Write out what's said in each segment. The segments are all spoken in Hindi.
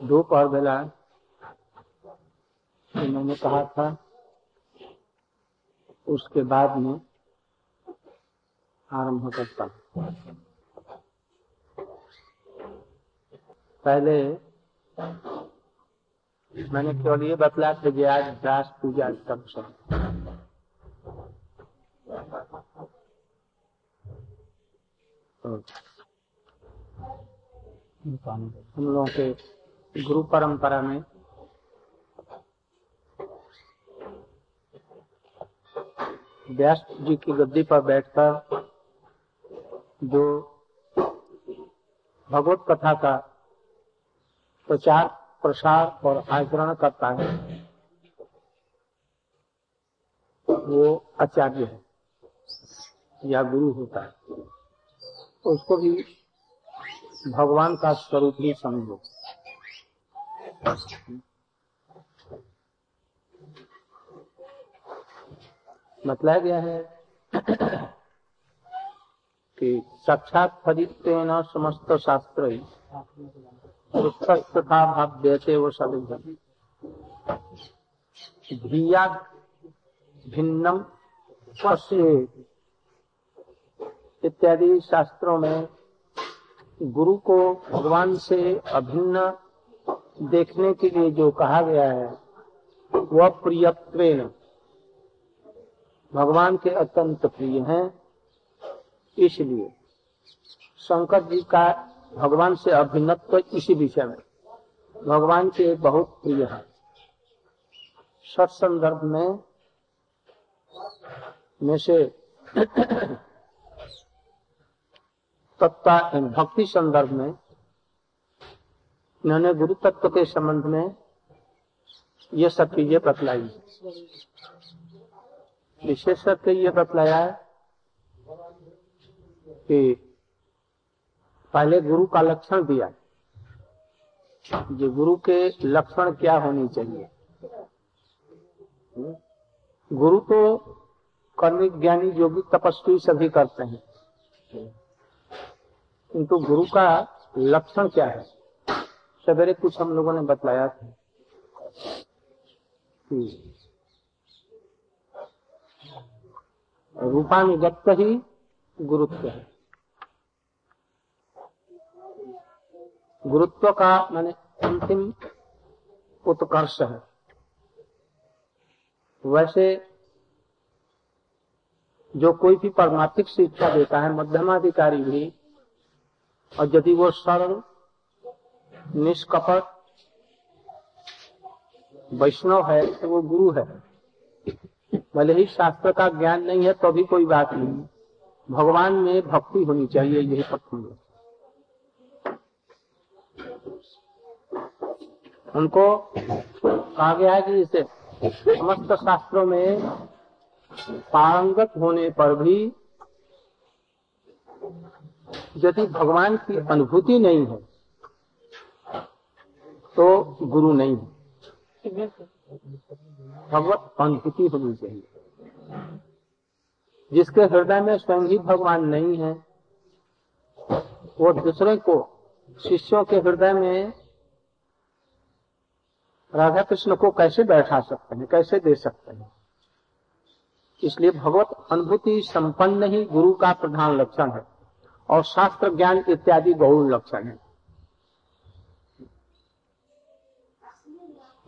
दोपहर बेला मैंने कहा था, उसके बाद में आरंभ करता पहले मैंने केवल ये बतला था कि आज व्यास पूजा तब से। हम लोगों के गुरु परंपरा में। व्यास जी की गद्दी पर बैठकर जो भगवत कथा का प्रचार, प्रसार और आचरण करता है, वो आचार्य है या गुरु होता है। उसको भी भगवान का स्वरूप ही समझो। मतलब गया है कि साक्षात फलित समस्त शास्त्र ही तथा भाव्यते वो सभी धिया भिन्नम इत्यादि शास्त्रों में गुरु को भगवान से अभिन्न देखने के लिए जो कहा गया है, वह प्रियत्व भगवान के अत्यंत प्रिय हैं, इसलिए शंकर जी का भगवान से अभिन्नत्व इसी विषय में। भगवान के बहुत प्रिय है। सत संदर्भ में में से तत्ता भक्ति संदर्भ में इन्होंने गुरु तत्व के संबंध में ये सब चीज़ें बतलाई। विशेष करके ये बतलाया कि पहले गुरु का लक्षण दिया जो गुरु के लक्षण क्या होनी चाहिए। गुरु तो कर्मिक ज्ञानी योगी तपस्वी सभी करते हैं। किंतु गुरु का लक्षण क्या है? सवेरे कुछ हम लोगों ने बतलाया था। रूपानुगत ही गुरुत्व है। गुरुत्व का माने अंतिम उत्कर्ष है। वैसे जो कोई भी परमात्मिक शिक्षा देता है, मध्यमाधिकारी भी, और यदि वो सरल निष्कपट वैष्णव है तो वो गुरु है। भले ही शास्त्र का ज्ञान नहीं है तो भी कोई बात नहीं। भगवान में भक्ति होनी चाहिए, यही प्रथम उनको कहा गया है कि इसे समस्त शास्त्रों में पारंगत होने पर भी यदि भगवान की अनुभूति नहीं है तो गुरु नहीं है। भगवत अनुभूति होनी चाहिए। जिसके हृदय में स्वयं ही भगवान नहीं है, वो दूसरे को शिष्यों के हृदय में राधा कृष्ण को कैसे बैठा सकते हैं, कैसे दे सकते हैं? इसलिए भगवत अनुभूति संपन्न ही गुरु का प्रधान लक्षण है और शास्त्र ज्ञान इत्यादि गौण लक्षण है।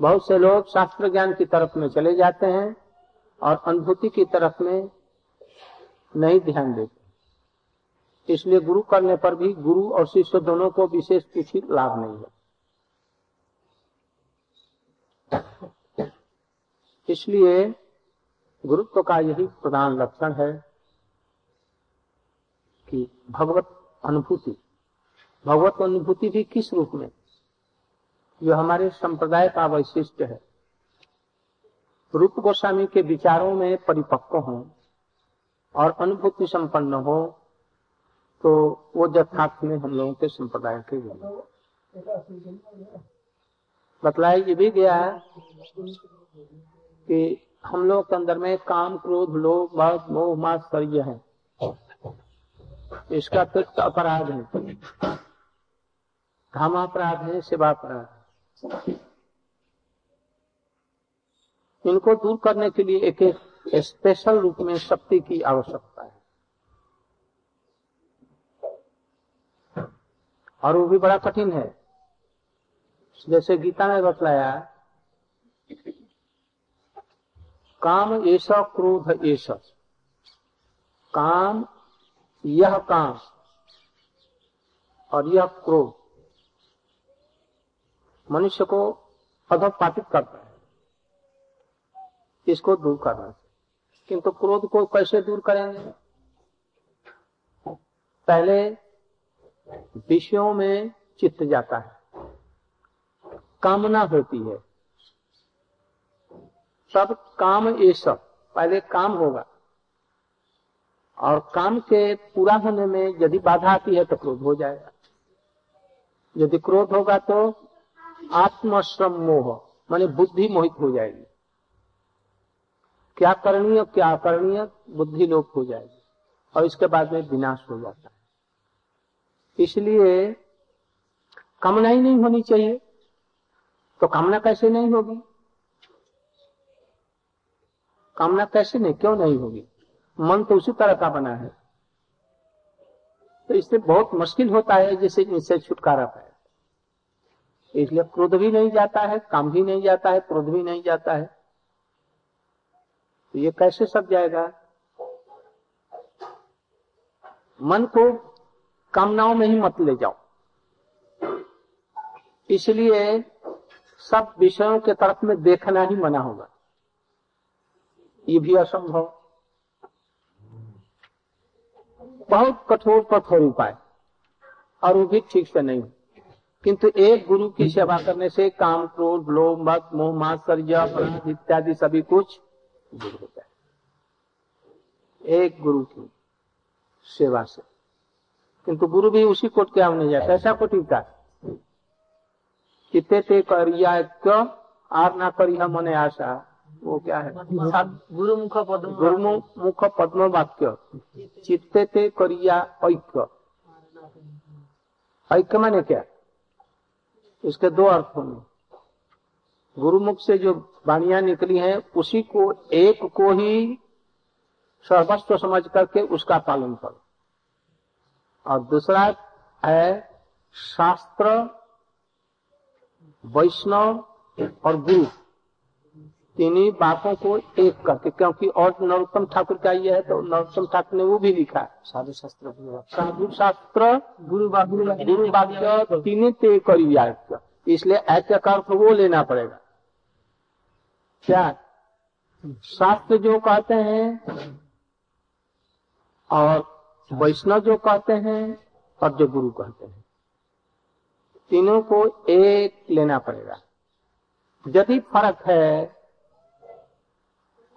बहुत से लोग शास्त्र ज्ञान की तरफ़ में चले जाते हैं और अनुभूति की तरफ़ में नहीं ध्यान देते। इसलिए गुरु करने पर भी गुरु और शिष्य दोनों को विशेष कुछ लाभ नहीं है। इसलिए गुरुत्व का यही प्रधान लक्षण है कि भगवत अनुभूति भगवत अनुभूति भी किस रूप में? जो हमारे संप्रदाय का वैशिष्ट है। रूप गोस्वामी के विचारों में परिपक्व हो और अनुभूति संपन्न हो तो वो यथार्थ में हम लोगों के संप्रदाय के बतलाया ये भी गया है कि हम लोग के अंदर में काम, क्रोध, लोभ मद मोह मात्सर्य है। इसका अतिरिक्त अपराध है। कामापराध है, सेवापराध इनको दूर करने के लिए एक एक स्पेशल रूप में शक्ति की आवश्यकता है। और वो भी बड़ा कठिन है। जैसे गीता में बतलाया, काम ऐसा क्रोध ऐसा। काम यह काम और यह क्रोध। मनुष्य को अधपातित करता है। इसको दूर करना चाहिए किंतु क्रोध को कैसे दूर करेंगे? पहले विषयों में चित्त जाता है। कामना होती है। सब काम ये सब, पहले काम होगा। और काम के पूरा होने में यदि बाधा आती है तो क्रोध हो जाएगा। यदि क्रोध होगा तो आत्मश्रम मोह माने बुद्धि मोहित हो जाएगी। क्या करणीय क्या करणीय बुद्धि लोप हो जाएगी, और इसके बाद में विनाश हो जाता है। इसलिए कामना ही नहीं होनी चाहिए। तो कामना कैसे नहीं होगी? कामना कैसे नहीं, क्यों नहीं होगी? मन तो उसी तरह का बना है। तो इससे बहुत मुश्किल होता है, जैसे इनसे छुटकारा पाए। इसलिए क्रोध भी नहीं जाता है, काम भी नहीं जाता है, क्रोध भी नहीं जाता है। तो ये कैसे सब जाएगा? मन को कामनाओं में ही मत ले जाओ। इसलिए सब विषयों के तरफ़ में देखना ही मना होगा। ये भी असंभव। बहुत कठोर कठोर उपाय। और वो भी ठीक से नहीं किंतु एक गुरु की सेवा करने से काम क्रोध लोभ मत मोह मात्सर्य अपराध इत्यादि सभी कुछ दूर होता है। एक गुरु की सेवा से। किंतु गुरु भी उसी कोट के आने जाता ऐसा कोटि का चित्ते ते करिया आर ना करिया मने आशा। वो क्या है? गुरु मुख पद्म गुरु मुख पद्म वाक्य। चित्ते ते करिया ऐक्य। ऐक्य माने क्या? इसके दो अर्थ होंगे गुरुमुख से जो वाणिया निकली हैं, उसी को एक को ही सर्वस्व समझ करके उसका पालन करो। और दूसरा है शास्त्र, वैष्णव और गुरु। तीनों बातों को एक करके क्योंकि और नरोत्तम ठाकुर का ये है तो नरोत्तम ठाकुर ने वो भी लिखा साधु शास्त्र साधु शास्त्र गुरु गुरु वाक्य तीन ते करिया इसलिए ऐक्य का अर्थ वो लेना पड़ेगा। क्या? शास्त्र जो कहते हैं और वैष्णव जो कहते हैं और जो गुरु कहते हैं तीनों को एक लेना पड़ेगा। यदि फ़र्क है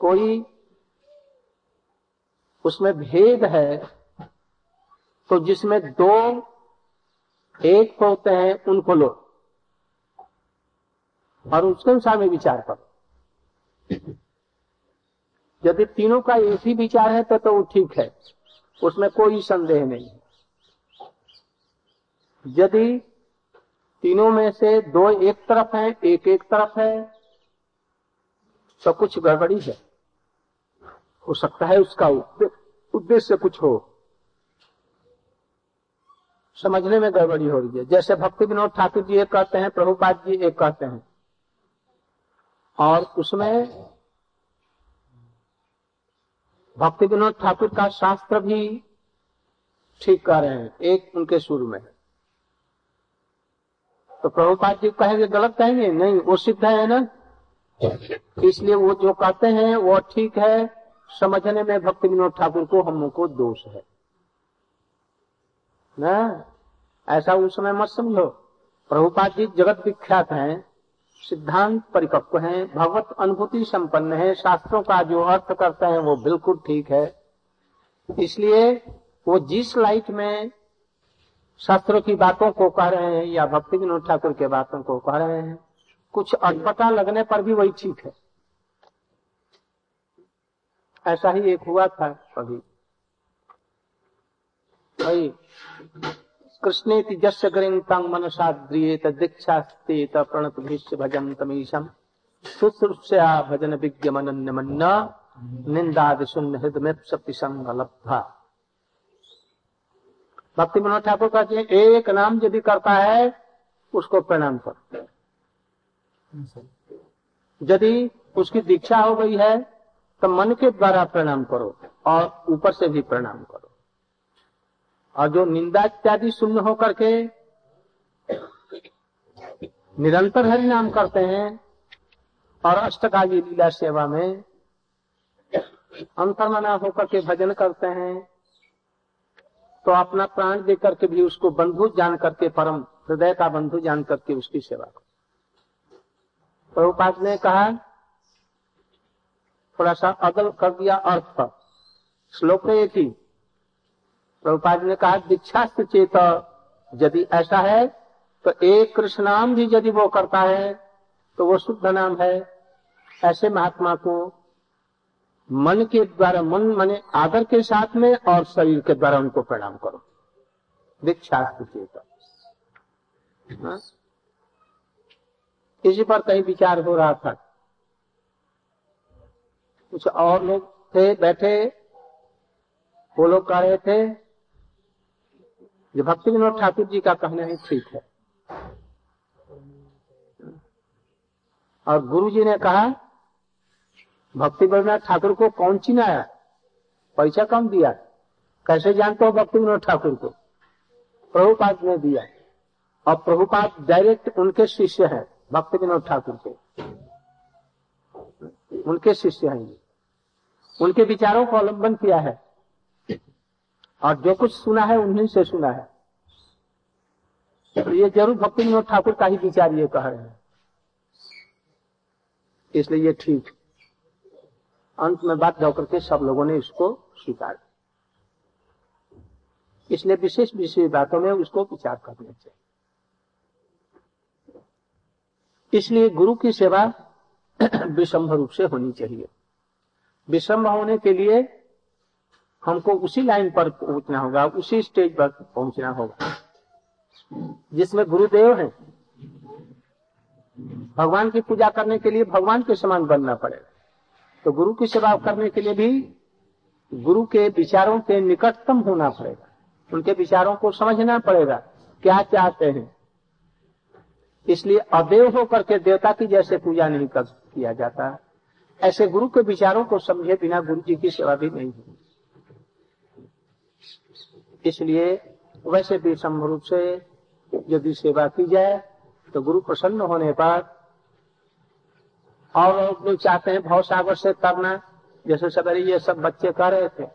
कोई उसमें भेद है तो जिसमें दो एक होते हैं, उनको लो। और उसके अनुसार में विचार करो। यदि तीनों का एक ही विचार है तो तो वो ठीक है। उसमें कोई संदेह नहीं है। यदि तीनों में से दो एक तरफ़ है, एक एक तरफ़ है तो कुछ गड़बड़ी है। हो सकता है उसका उद्देश्य कुछ हो। समझने में गड़बड़ी हो रही है। जैसे भक्ति विनोद ठाकुर जी एक कहते हैं प्रभुपाद जी एक कहते हैं। और उसमें भक्ति विनोद ठाकुर का शास्त्र भी ठीक कह रहे हैं एक उनके सुर में तो प्रभुपाद जी कहेंगे गलत कहेंगे? नहीं वो सिद्ध है ना? इसलिए वो जो कहते हैं वो ठीक है। समझने में भक्ति विनोद ठाकुर को हम को दोष है। ना? ऐसा उस समय मत समझो। प्रभुपाद जी जगत विख्यात हैं, सिद्धांत परिपक्व हैं, भगवत अनुभूति संपन्न है, शास्त्रों का जो अर्थ करते हैं वो बिल्कुल ठीक है। इसलिए वो जिस लाइट में शास्त्रों की बातों को कह रहे हैं या भक्ति विनोद ठाकुर के बातों को कह रहे हैं, कुछ अटपटा लगने पर भी वही ठीक है। ऐसा ही एक हुआ था अभी भाई कृष्णे जस्य ग्रीन तंग मनसाद्रियेत दीक्षास्तेत प्रणत भीष्य भजन तमीशम। शुश्रूषया भजन विज्ञ मनन्य मन्न निंदादि शून्य हृदय शक्ति संग लब्धा भक्ति मनोहर ठाकुर कहते हैं एक नाम यदि करता है उसको प्रणाम कर। यदि उसकी दीक्षा हो गई है तो मन के द्वारा प्रणाम करो और ऊपर से भी प्रणाम करो। और जो निंदा इत्यादि शून्य होकर के निरंतर हरि नाम करते हैं और अष्टकाली लीला सेवा में अंतर्मना होकर के भजन करते हैं तो अपना प्राण दे करके भी उसको बंधु जान करके, परम हृदय का बंधु जान करके उसकी सेवा करो। प्रभुपाद ने कहा थोड़ा सा अदल कर दिया अर्थ पर। श्लोक एक ही। प्रभुपाद ने कहा दीक्षा चेत, यदि ऐसा है तो एक कृष्ण नाम भी यदि वो करता है तो वो शुद्ध नाम है। ऐसे महात्मा को मन के द्वारा, मन मने आदर के साथ में और शरीर के द्वारा उनको प्रणाम करो। दीक्षा चेत। हाँ? इसी पर कहीं विचार हो रहा था। कुछ और लोग थे, बैठे, वो लोग कह रहे थे जो भक्ति विनोद ठाकुर जी का कहना ही ठीक है। और गुरु जी ने कहा, भक्ति विनोद ठाकुर को कौन चिनाया? पैसा कम दिया। कैसे जानते हो भक्ति विनोद ठाकुर को? प्रभुपाद ने दिया। और प्रभुपाद डायरेक्ट उनके शिष्य है, भक्ति विनोद ठाकुर के। उनके शिष्य हैं ये। उनके विचारों को अवलंबन किया है। और जो कुछ सुना है, उन्हीं से सुना है। तो ये ज़रूर भक्ति विनोद ठाकुर का ही विचार ये कह रहे हैं। इसलिए ये ठीक। अंत में बात जाकर के सब लोगों ने इसको स्वीकार इसलिए विशेष विशेष बातों में उसको विचार करना चाहिए। इसलिए गुरु की सेवा विषम रूप से होनी चाहिए। विषम होने के लिए हमको उसी लाइन पर पहुँचना होगा, उसी स्टेज पर पहुँचना होगा। जिसमें गुरुदेव है, भगवान की पूजा करने के लिए भगवान के समान बनना पड़ेगा। तो गुरु की सेवा करने के लिए भी गुरु के विचारों के निकटतम होना पड़ेगा। उनके विचारों को समझना पड़ेगा, क्या चाहते हैं। इसलिए अदेव होकर के देवता की जैसे पूजा नहीं कर किया जाता। ऐसे गुरु के विचारों को समझे बिना गुरु जी की सेवा भी नहीं होगी इसलिए वैसे भी रूप से यदि सेवा की जाए तो गुरु प्रसन्न होने पर और लोग चाहते हैं भाव सागर से करना। जैसे सवेरे ये सब बच्चे कर रहे थे।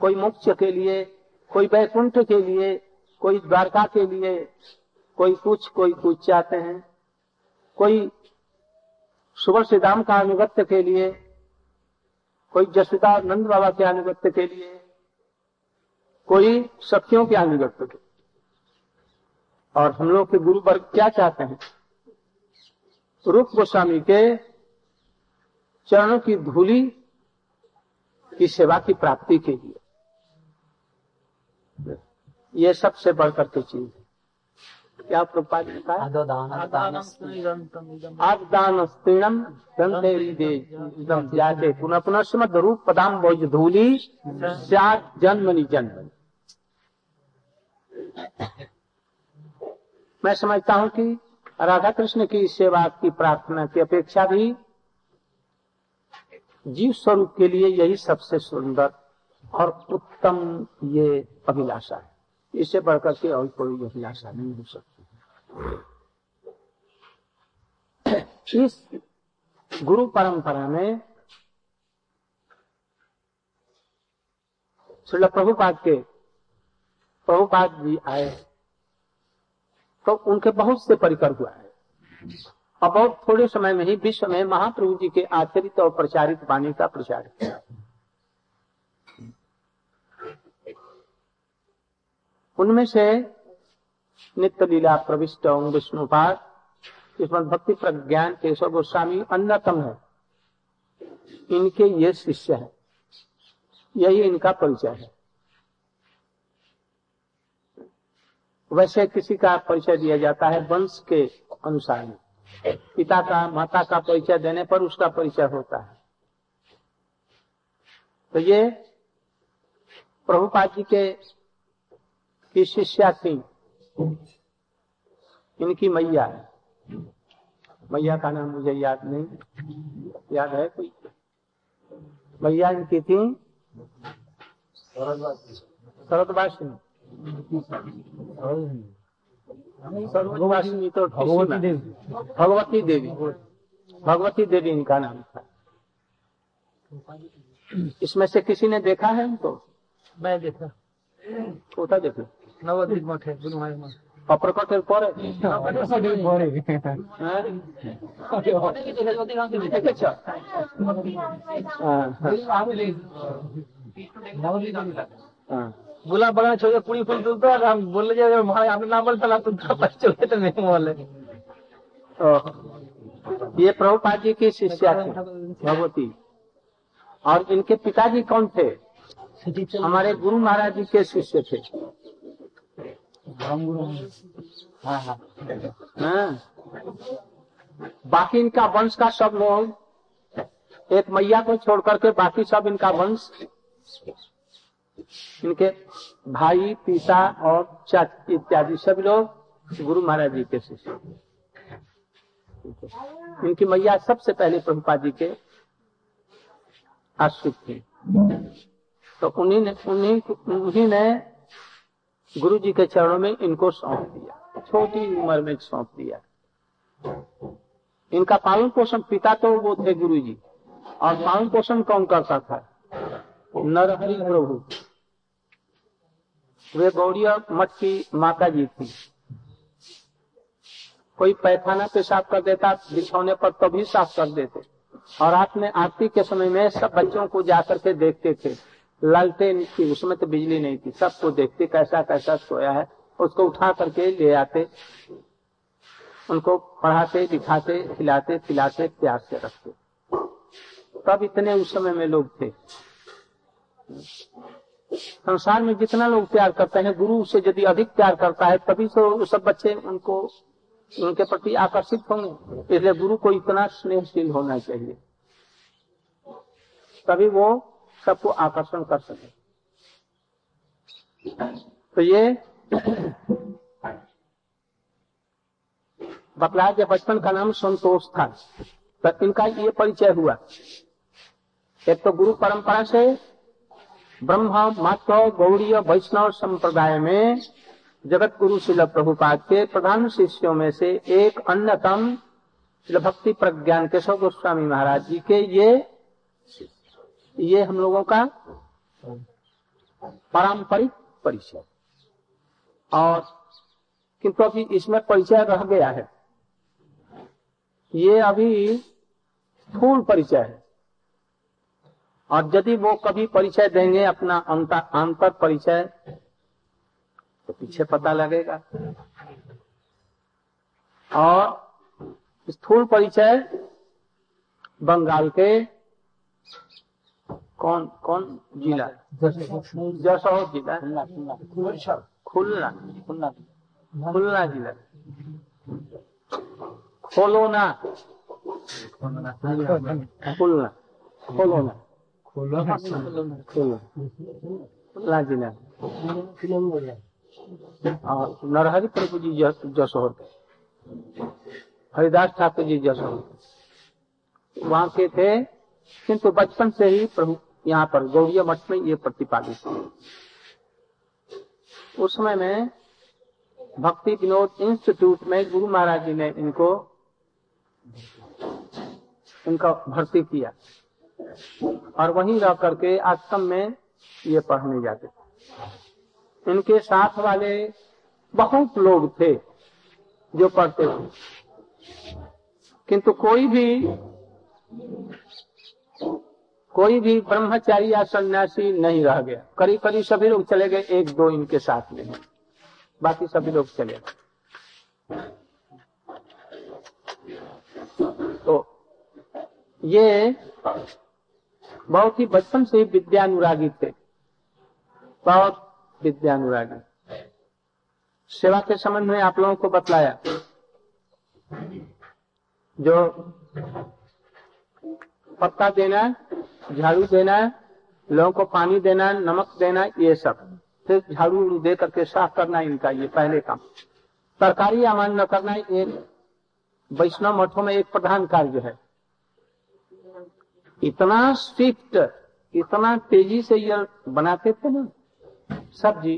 कोई मोक्ष के लिए, कोई वैकुंठ के लिए, कोई द्वारका के लिए, कोई कुछ कोई कुछ चाहते हैं। कोई सुबह से दाम का अनुगत्य के लिए, कोई जसुदा नंद बाबा के अनुगत्य के लिए, कोई सखियों के अनुगत्य के और हम लोग के गुरु वर्ग क्या चाहते हैं? रूप गोस्वामी के चरणों की धूली की सेवा की प्राप्ति के लिए। ये सबसे बढ़कर के चीज़ है। क्या प्रपात आदान स्त्रीणम जाते। पुनः पुनः समद रूप पदाम धूली जन्मनि जन्मनि। मैं समझता हूँ कि राधा कृष्ण की सेवा की प्रार्थना की अपेक्षा भी जीव स्वरूप के लिए यही सबसे सुंदर और उत्तम ये अभिलाषा है। इससे बढ़कर के और कोई अभिलाषा नहीं हो सकती। इस गुरु परंपरा में श्रील प्रभुपाद के, प्रभुपाद जी आए तो उनके बहुत से परिकर हुआ है। और बहुत थोड़े समय में ही विश्व में महाप्रभु जी के आचरित और प्रचारित वाणी का प्रचार किया। उनमें से नित्य लीला प्रविष्ट विष्णुपाद इसमें भक्ति प्रज्ञान केशव गोस्वामी अन्यतम है। इनके ये शिष्य है। यही इनका परिचय है। वैसे किसी का परिचय दिया जाता है वंश के अनुसार पिता का, माता का परिचय देने पर उसका परिचय होता है। तो ये प्रभुपाद जी की शिष्या थी। इनकी मैया। मैया का नाम मुझे याद नहीं। याद है कोई? मैया इनकी थी? शरदवासिनी। शरदवासिनी तो भगवती देवी। भगवती देवी। भगवती देवी इनका नाम था। इसमें से किसी ने देखा है उनको? मैं देखा। होता देखा। নবদ্বীপ মঠে গুরুমায়ের মঠ অপ্রকটের পরে হ্যাঁ? দেখেছ হ্যাঁ, হ্যাঁ। गुलाब बागान छोड़ के पूरी फूल तुलते और हम बोले जे महाराज आपने नाम बोलता ना तुम तो पता चले तो नहीं बोले ओह, ये प्रभुपाद जी की शिष्या थी भगवती और इनके पिताजी कौन थे हमारे गुरु महाराज जी के शिष्य थे हाँ। बाकी इनका वंश का सब लोग एक मैया को छोड़ करके बाकी सब इनका वंश। इनके भाई, पिता और चाच इत्यादि सभी लोग गुरु महाराज जी के शिष्य। इनकी मैया सबसे पहले प्रभुपाद जी के आश्रित थी। तो उन्हीं ने उन्हीं उन्हीं ने गुरु जी के चरणों में इनको सौंप दिया, छोटी उम्र में सौंप दिया। इनका पालन पोषण पिता तो वो थे गुरु जी और पालन पोषण कौन करता था? नरहरि प्रभु। वे गौड़िया मठ की माता जी थी। कोई पैखाना पेशाब कर देता, बिछौने पर तभी साफ़ कर देते, और में आरती के समय में सब बच्चों को जाकर के देखते थे। लालटेन थी उसमें तो बिजली नहीं थी। सबको देखते कैसा कैसा सोया है। उसको उठा करके ले आते, उनको पढ़ाते लिखाते खिलाते, पिलाते, प्यार से रखते। तब इतने उस समय में लोग थे। संसार में जितना लोग प्यार करते हैं, गुरु से यदि अधिक प्यार करता है, तभी तो सब बच्चे उनको, उनके प्रति आकर्षित होंगे। इसलिए गुरु को इतना स्नेहशील होना चाहिए। तभी वो सबको आकर्षण कर सके। तो ये बतलाया कि बचपन का नाम संतोष था। तो इनका ये परिचय हुआ। एक तो गुरु परंपरा से ब्रह्म माधव गौड़ीय वैष्णव संप्रदाय में जगत गुरु शिल प्रभुपाद के प्रधान शिष्यों में से एक अन्यतम भक्ति प्रज्ञान केशव गोस्वामी महाराज जी के ये ये हम लोगों का पारंपरिक परिचय। और किंतु अभी इसमें परिचय रह गया है, ये अभी स्थूल परिचय है। और यदि वो कभी परिचय देंगे, अपना अंतर परिचय तो पीछे पता लगेगा। और स्थूल परिचय बंगाल के कौन कौन जिला? जसोर जिला, खुलना खुलना। जिला। खोलोना। खुलना खोलोना। खुलना जिला। और नरहरि प्रभु जी जसोहर। के हरिदास ठाकुर जी जसोहर। वहाँ के थे, किंतु बचपन से ही प्रभु यहाँ पर गौड़िया मठ में ये प्रतिपादित थे उस समय में भक्ति विनोद इंस्टीट्यूट में गुरु महाराज जी ने इनको, इनका भर्ती किया और वहीं रह करके आश्रम में ये पढ़ने जाते इनके साथ वाले बहुत लोग थे जो पढ़ते थे। किंतु कोई भी कोई भी ब्रह्मचारी या सन्यासी नहीं रह गया। करीब करीब सभी लोग चले गए, एक दो इनके साथ में बाकी सभी लोग चले गए। तो ये बहुत ही बचपन से ही विद्यानुरागी थे। बहुत विद्यानुरागी। सेवा के संबंध में आप लोगों को बतलाया। जो पत्ता देना झाड़ू देना लोगों को पानी देना नमक देना ये सब। फिर झाड़ू दे करके साफ़ करना इनका ये पहले काम। तरकारी न करना एक वैष्णव मठों में एक प्रधान कार्य है। इतना स्विफ्ट इतना तेज़ी से ये बनाते थे ना सब्ज़ी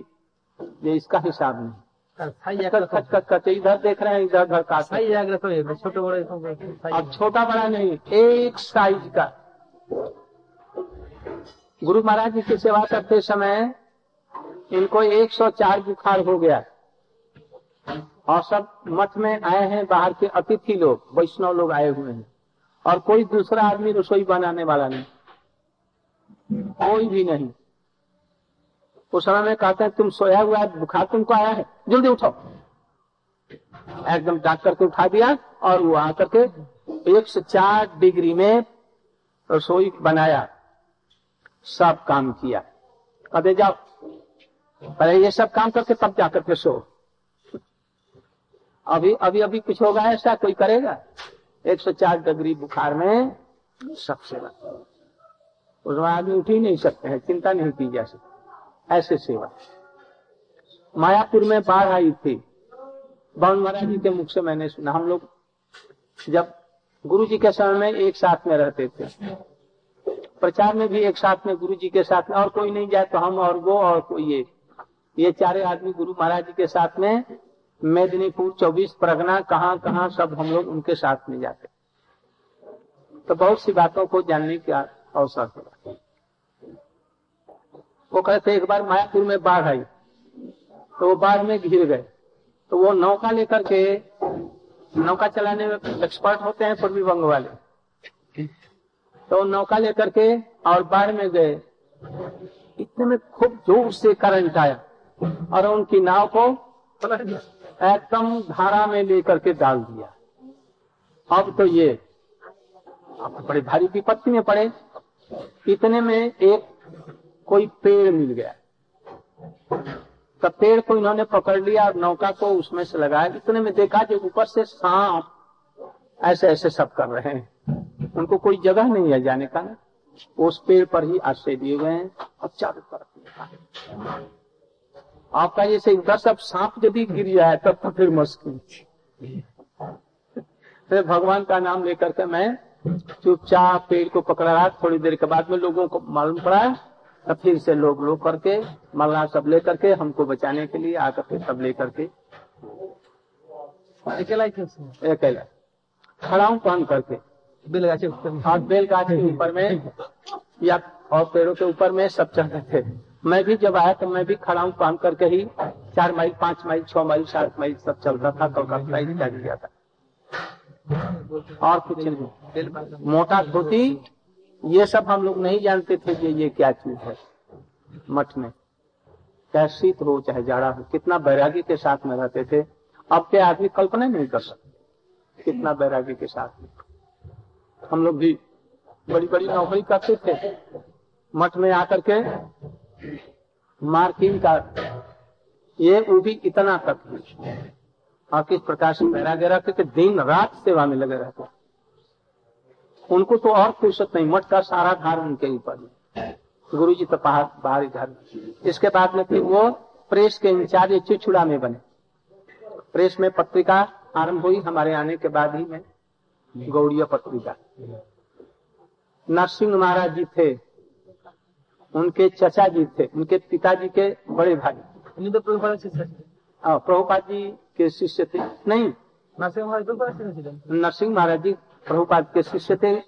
ये इसका हिसाब नहीं। कच इधर देख रहे हैं इधर उधर का छोटे बड़े अब छोटा बड़ा नहीं एक साइज़ का। गुरु महाराज जी की सेवा करते समय इनको 104 बुखार हो गया। और सब मठ में आए हैं, बाहर के अतिथि लोग, वैष्णव लोग आए हुए हैं। और कोई दूसरा आदमी रसोई बनाने वाला नहीं। कोई भी नहीं। उस समय में कहते हैं, तुम सोया हुआ है, बुखार तुमको आया है? जल्दी उठो। एकदम डाक करके उठा दिया और वो आकर के एक से चार डिग्री में रसोई बनाया। सब काम किया। कहते, जाओ। पहले ये सब काम करके तब जाकर के सो। अभी अभी अभी कुछ होगा ऐसा, कोई करेगा? एक सौ चार डिग्री बुखार में सब सेवा। उसमें आदमी उठ ही नहीं सकते हैं, चिंता नहीं की जा सकती। ऐसे सेवा। मायापुर में बाढ़ आई थी। बावन महाराज जी के मुख से मैंने सुना। हम लोग जब गुरु जी के समय में एक साथ में रहते थे प्रचार में भी एक साथ में गुरु जी के साथ में, और कोई नहीं जाए तो हम और वो और कोई ये। ये चारे आदमी गुरु महाराज जी के साथ में, मेदिनीपुर, चौबीस, परगना, कहाँ कहाँ, सब हम लोग उनके साथ में जाते तो बहुत सी बातों को जानने का अवसर हुआ वो कहते एक बार मायापुर में बाढ़ आई। तो वो बाढ़ में घिर गए। तो वो नौका लेकर के, नौका चलाने में एक्सपर्ट होते हैं पूर्वी बंग वाले। तो नौका लेकर के और बाढ़ में गए। इतने में खूब ज़ोर से करंट आया और उनकी नाव को एकदम धारा में लेकर के डाल दिया। अब तो ये, अब तो बड़ी भारी विपत्ति में पड़े। इतने में एक कोई पेड़ मिल गया। तो पेड़ को इन्होंने पकड़ लिया और नौका को उसमें से लगाया। इतने में देखा जो ऊपर से सांप ऐसे ऐसे सब कर रहे हैं। उनको कोई जगह नहीं है जाने का। ना उस पेड़ पर ही आश्रय दिए गए हैं और चारों तरफ़ आपका जैसे इधर सब सांप यदि गिर जाए तब तो फिर मुश्किल फिर भगवान का नाम लेकर के मैं चुपचाप पेड़ को पकड़ा। रहा थोड़ी देर के बाद में लोगों को मालूम पड़ा तो फिर से लोग लोग करके मल्ला सब लेकर के हमको बचाने के लिए आकर के सब लेकर के। अकेला अकेला। खड़ा पहन करके। बेलगाछी और बेल गाछ के ऊपर में या और पेड़ों के ऊपर में सब चढ़ते थे। मैं भी जब आया तो मैं भी खड़ा हूँ काम करके ही चार माइल पाँच माइल छह माइल सात माइल सब चलता था कलकत्ता इत्यादि गया था। और कुछ नहीं। मोटा धोती ये सब हम लोग नहीं जानते थे कि ये क्या चीज़ है। मठ में। चाहे शीत हो चाहे जाड़ा हो कितना बैरागी के साथ में रहते थे। अब के आदमी कल्पना नहीं कर सकते। कितना बैरागी के साथ में। हम लोग भी बड़ी बड़ी नौकरी करते थे। मठ में आकर के मार्किंग का ये वो भी इतना तक और किस प्रकार से बैरागे रहते थे दिन रात सेवा में लगे रहते। उनको तो और फुर्सत नहीं, मठ का सारा धार उनके ऊपर में गुरु जी तो बाहरी घर इसके बाद में फिर वो प्रेस के इंचार्ज चिचुड़ा में बने। प्रेस में पत्रिका आरंभ हुई, हमारे आने के बाद ही में गौड़िया पत्रिका नरसिंह महाराज जी थे उनके चचा जी थे उनके पिताजी के बड़े भाई। तो प्रभुपाद हाँ, प्रभुपाद जी के शिष्य थे। नहीं नरसिंह महाराज प्रभुपाद शिष्य थे? नरसिंह महाराज जी प्रभुपाद के शिष्य थे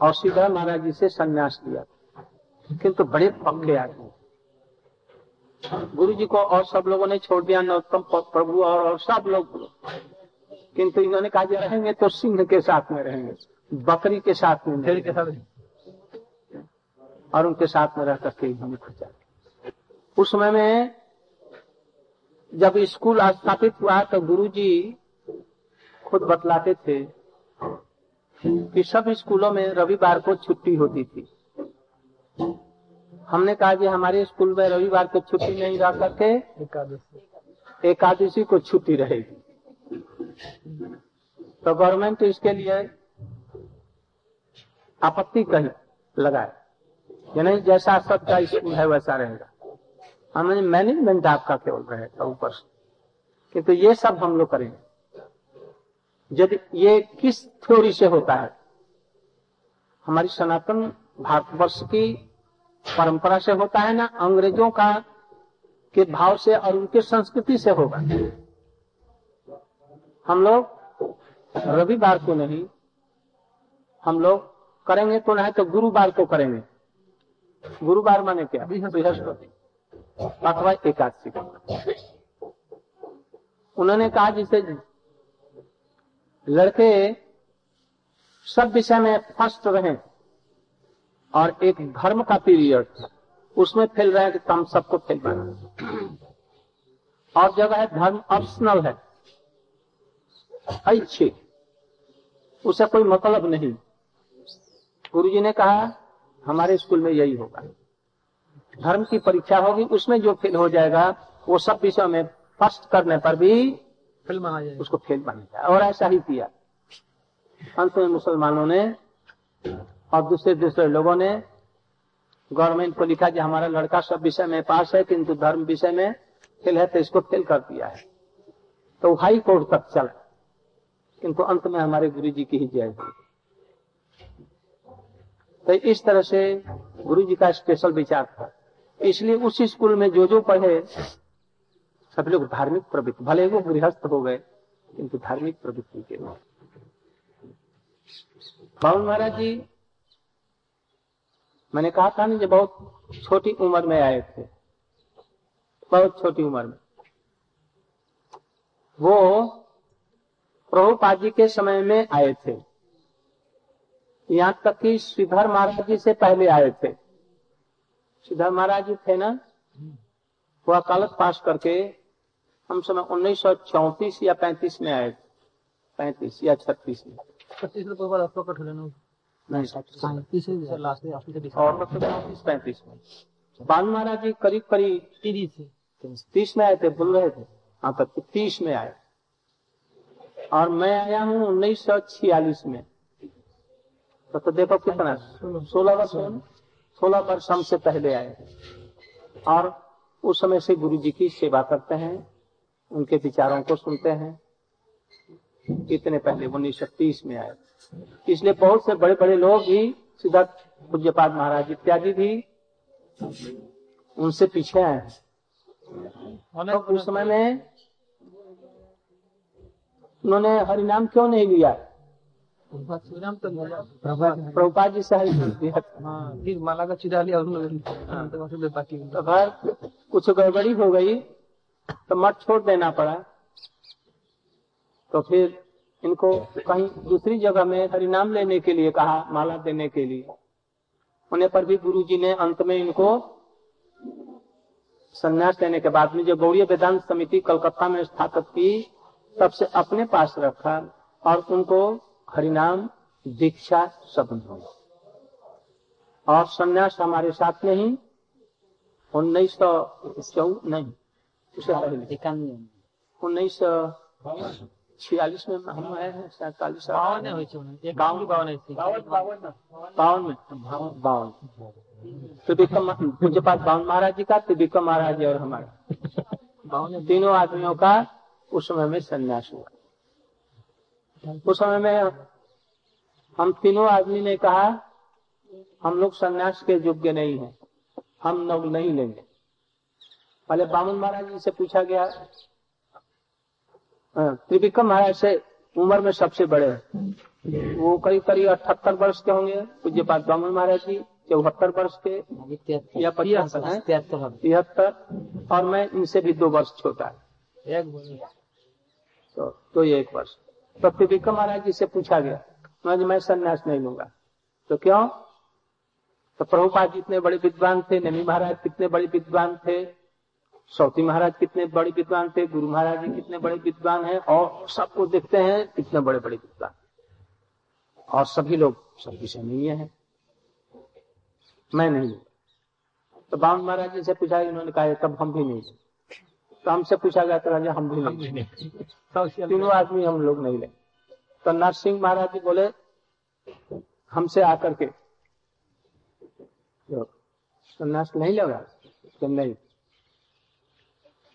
और सीधा महाराज जी से संन्यास लिया। किंतु बड़े पक्के आदमी। गुरु जी को और सब लोगों ने छोड़ दिया नरोत्तम प्रभु और, और सब लोग। किंतु इन्होंने कहा रहेंगे तो सिंह के साथ में रहेंगे बकरी के साथ में भेड़ के साथ और उनके साथ में रह करके इन्होंने खोजा उस समय में जब स्कूल स्थापित हुआ तो गुरुजी खुद बतलाते थे कि सब स्कूलों में रविवार को छुट्टी होती थी। हमने कहा कि हमारे स्कूल में रविवार को छुट्टी नहीं रह करके एकादश एकादशी को छुट्टी रहेगी। तो गवर्नमेंट इसके लिए आपत्ति कही लगाए। कि नहीं जैसा सबका स्कूल है वैसा रहेगा। हमें मैनेजमेंट आपका केवल रहेगा ऊपर से। किंतु ये सब हम लोग करेंगे। यदि ये किस थ्योरी से होता है? हमारी सनातन भारतवर्ष की परंपरा से होता है ना? अंग्रेज़ों का के भाव से और उनके संस्कृति से होगा। हम लोग रविवार को नहीं, हम लोग करेंगे तो नहीं तो गुरुवार को करेंगे। गुरुवार माने क्या? बृहस्पति। अथवा एकादशी। उन्होंने कहा जिसे लड़के सब विषय में फ़र्स्ट रहे और एक धर्म का पीरियड, उसमें फेल रहे कि हम सबको फेल बना और जगह है धर्म ऑप्शनल है। ऐच्छिक उसे कोई मतलब नहीं। गुरु जी ने कहा हमारे स्कूल में यही होगा। धर्म की परीक्षा होगी उसमें जो फेल हो जाएगा वो सब विषयों में फ़र्स्ट करने पर भी फ़िल्म माना जाएगा। उसको फेल बनेगा और ऐसा ही किया। अंत में मुसलमानों ने और दूसरे दूसरे लोगों ने गवर्नमेंट को लिखा कि हमारा लड़का सब विषय में पास है किंतु धर्म विषय में फेल है तो इसको फेल कर दिया है। तो हाई कोर्ट तक चला। किंतु अंत में हमारे गुरु जी की ही जय तो इस तरह से गुरु जी का स्पेशल विचार था। इसलिए उस स्कूल में जो जो पढ़े सभी लोग धार्मिक प्रवृत्ति, भले वो गृहस्थ हो गए, किंतु धार्मिक प्रवृत्ति के बाबू महाराज जी, मैंने कहा था ना जो बहुत छोटी उम्र में आए थे। बहुत छोटी उम्र में। वो प्रभुपाद जी के समय में आए थे। यहाँ तक कि श्रीधर महाराज जी से पहले आए थे। श्रीधर महाराज जी थे ना? वो अकालत पास करके हम समय उन्नीस सौ चौतीस या पैंतीस में आए थे। पैंतीस या छत्तीस में। पैंतीस मतलब पैंतीस में। बान महाराज जी करीब करीब तीस। तीस में आए थे बोल रहे थे। हाँ तक तीस में आए। और मैं आया हूँ उन्नीस सौ छियालीस में। तो, तो देखो कितना सोलह वर्ष सोलह वर्ष हमसे पहले आए। और उस समय से गुरु जी की सेवा करते हैं उनके विचारों को सुनते हैं। इतने पहले उन्नीस सौ तीस में आए। इसलिए बहुत से बड़े बड़े लोग भी सिद्धार्थ पूज्यपाद महाराज इत्यादि भी उनसे पीछे आए हैं। तो उस समय में उन्होंने हरिनाम क्यों नहीं लिया? नाम तो प्रभुपाद जी से। हाँ माला का चिरा लिया ने तो तो घर कुछ गड़बड़ी हो गई तो मठ छोड़ देना पड़ा। तो फिर इनको कहीं दूसरी जगह में हरिनाम लेने के लिए कहा माला देने के लिए। होने पर भी गुरु जी ने अंत में इनको संन्यास लेने के बाद में जो गौड़ीय वेदांत समिति कलकत्ता में स्थापित की सबसे अपने पास रखा और उनको हरिनाम दीक्षा शब्द हो और सन्यास हमारे साथ में ही उन्नीस सौ चौ नहीं उन्नीस सौ छियालीस में हम आए हैं सैतालीस बावन बावन। बावन में। बावन। त्रिविक्रम पूज्य पाठ बावन महाराज जी का त्रिविक्रम महाराज जी और हमारा। तीनों आदमियों का उस समय में संन्यास हुआ। उस समय में हम तीनों आदमी ने कहा हम लोग संन्यास के योग्य नहीं है हम लोग नहीं लेंगे। पहले बामन महाराज जी से पूछा गया त्रिविक्रम महाराज से उम्र में सबसे बड़े हैं। वो करीब करीब अठहत्तर वर्ष के होंगे पूज्य पाठ बामन महाराज जी चौहत्तर वर्ष के या पचहत्तर तिहत्तर और मैं इनसे भी दो वर्ष छोटा। है तो, तो ये एक वर्ष तो त्रिविक्रम महाराज जी से पूछा गया महाराज मैं संन्यास नहीं लूँगा। तो क्यों? तो प्रभुपाद जी इतने बड़े विद्वान थे नमी महाराज कितने बड़े विद्वान थे सौती महाराज कितने बड़े विद्वान थे गुरु महाराज जी कितने बड़े विद्वान हैं और सबको देखते हैं कितने बड़े बड़े विद्वान। और सभी लोग सब विषय नहीं है। मैं नहीं तो बावन महाराज जी से पूछा इन्होंने कहा तब हम भी नहीं तो हमसे पूछा गया तो राजा हम भी नहीं। तीनों आदमी हम लोग नहीं ले तो नरसिंह महाराज जी बोले हमसे आकर के। जो संन्यास नहीं लेगा तो नहीं।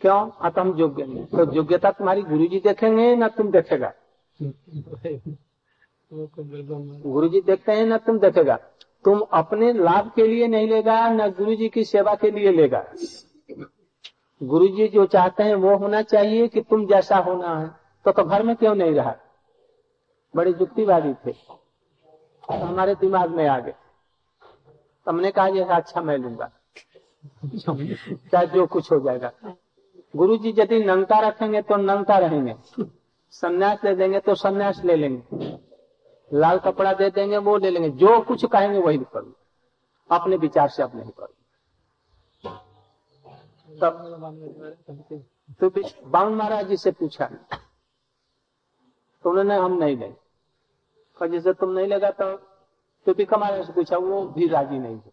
क्यों? अत हम योग्य नहीं। तो योग्यता तुम्हारी गुरु जी देखेंगे ना तुम देखेगा। गुरु जी देखते हैं ना तुम देखेगा। तुम अपने लाभ के लिए नहीं लेगा न गुरु जी की सेवा के लिए लेगा। गुरु जी जो चाहते हैं वो होना चाहिए कि तुम जैसा होना है। तो, तो घर में क्यों नहीं रहा? बड़े जुक्तिवादी थे। तो हमारे दिमाग में आ गए। हमने कहा ये अच्छा मैं लूँगा। चाहे जो कुछ हो जाएगा। गुरु जी यदि नंगता रखेंगे तो नंगता रहेंगे। संन्यास ले देंगे तो संन्यास ले लेंगे। लाल कपड़ा दे देंगे वो ले लेंगे। जो कुछ कहेंगे वही करूँ अपने विचार से अपने ही करूँ तब तो बाउन महाराज जी से पूछा तो उन्होंने हम नहीं ले कहा, जैसे तुम नहीं लेगा तो तो भी महाराज से पूछा, वो भी राज़ी नहीं थे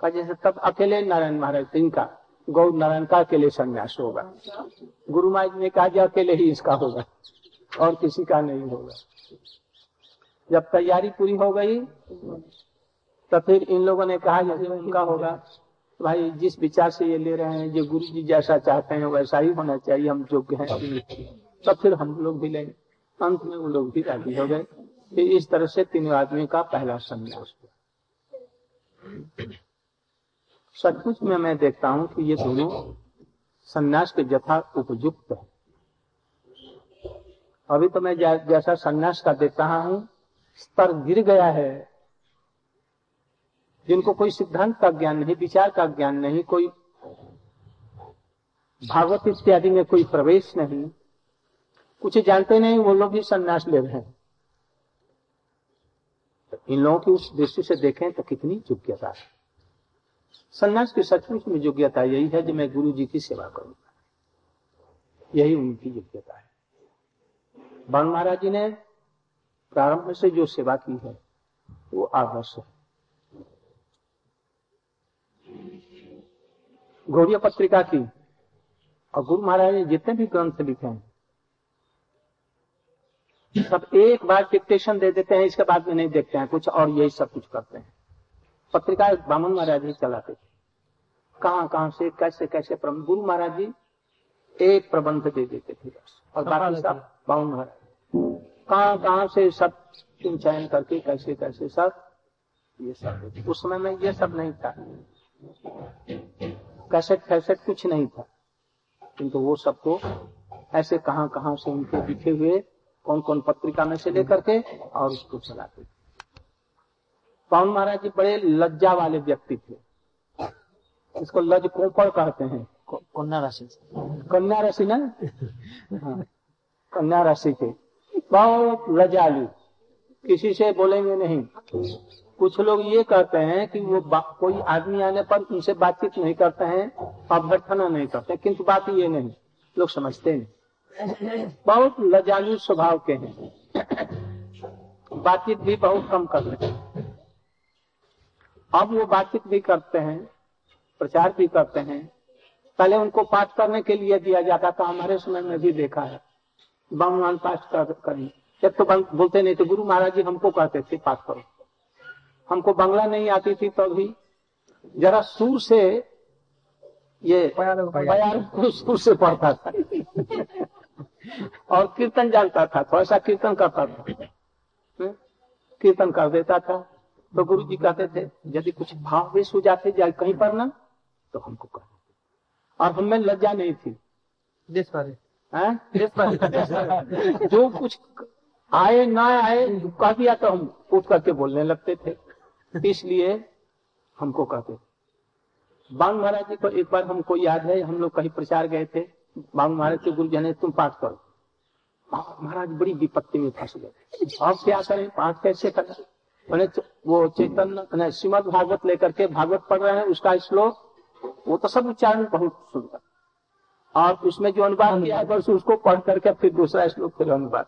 कहा, जैसे तब अकेले नारायण महाराज, इनका, गौ नारायण का अकेले संन्यास होगा। गुरु महाराज ने कहा अकेले ही इसका होगा, और किसी का नहीं होगा। जब तैयारी पूरी हो गई तो फिर इन लोगों ने कहा जैसे उनका होगा। भाई, जिस विचार से ये ले रहे हैं, जो गुरु जी जैसा चाहते हैं, वैसा ही होना चाहिए, हम योग्य हैं तो फिर हम लोग भी लेंगे। अंत में वो लोग भी राज़ी हो गए। इस तरह से तीनों आदमी का पहला संन्यास सचमुच में मैं देखता हूँ कि ये दोनों संन्यास के जथा उपयुक्त है। अभी तो मैं जैसा संन्यास का देख रहा हूँ, स्तर गिर गया है। जिनको कोई सिद्धांत का ज्ञान नहीं, विचार का ज्ञान नहीं, कोई भागवत इत्यादि में कोई प्रवेश नहीं, कुछ जानते नहीं, वो लोग भी संन्यास ले रहे हैं। तो इन लोगों की उस दृष्टि से देखें तो कितनी योग्यता है। संन्यास की सचमुच में योग्यता यही है जो मैं गुरु जी की सेवा करूँगा। यही उनकी योग्यता है। बन महाराज जी ने प्रारंभ से जो सेवा की है, वो आदर्श है। गौरिया पत्रिका की और गुरु महाराज ने जितने भी ग्रंथ लिखे हैं सब एक बार डिक्टेशन दे देते हैं इसके बाद में नहीं देखते हैं कुछ और यही सब कुछ करते हैं। पत्रिका बामन महाराज ही चलाते थे। कहाँ कहाँ से कैसे कैसे गुरु महाराज जी एक प्रबंध दे देते थे और बाकी सब बामन महाराज। कहाँ कहाँ से सब चयन करके कैसे कैसे सब ये सब उस समय में ये सब नहीं था। कैसेट फैसेट कुछ नहीं था। किंतु वो सबको ऐसे कहाँ कहाँ से उनके लिखे हुए कौन कौन पत्रिका में से लेकर के और उसको चलाते पवन महाराज जी बड़े लज्जा वाले व्यक्ति थे। इसको लज कोपड़ कहते हैं। कन्या राशि कन्या राशि ना? हाँ, कन्या राशि थे बहुत लजालू किसी से बोलेंगे नहीं। कुछ लोग ये कहते हैं कि वो कोई आदमी आने पर उनसे बातचीत नहीं करते हैं, अभ्यर्थना नहीं करते किंतु बात ये नहीं, लोग समझते नहीं। बहुत लजालू स्वभाव के हैं। बातचीत भी बहुत कम करते हैं। अब वो बातचीत भी करते हैं, प्रचार भी करते हैं। पहले उनको पाठ करने के लिए दिया जाता था, हमारे समय में भी देखा है। बमवान पाठ कर करें जब तो बोलते नहीं तो गुरु महाराज जी हमको कहते थे, पाठ करो। हमको बंगला नहीं आती थी तो जरा सुर से ये बयार को सुर से पढ़ता था। और कीर्तन जानता था थोड़ा सा कीर्तन करता था। हम्म? कीर्तन कर देता था। तो गुरु जी कहते थे यदि कुछ भाव भी हो जाते जाए कहीं पर ना तो हमको कह और हमें लज्जा नहीं थी। देश पर जो कुछ आए ना आए कह दिया तो हम उठ करके बोलने लगते थे। इसलिए हमको कहते। बांग महाराज जी को एक बार हमको याद है हम लोग कहीं प्रचार गए थे। बांग महाराज के गुरु जी तुम पाठ करो। महाराज बड़ी विपत्ति में फंस गए। अब क्या करें? पाठ कैसे करें? मैंने वो चैतन्य श्रीमद भागवत लेकर के भागवत पढ़ रहे हैं उसका श्लोक वो तो सब उच्चारण बहुत सुंदर। और उसमें जो अनुवाद किया है बस उसको पढ़ करके फिर दूसरा श्लोक फिर अनुवाद।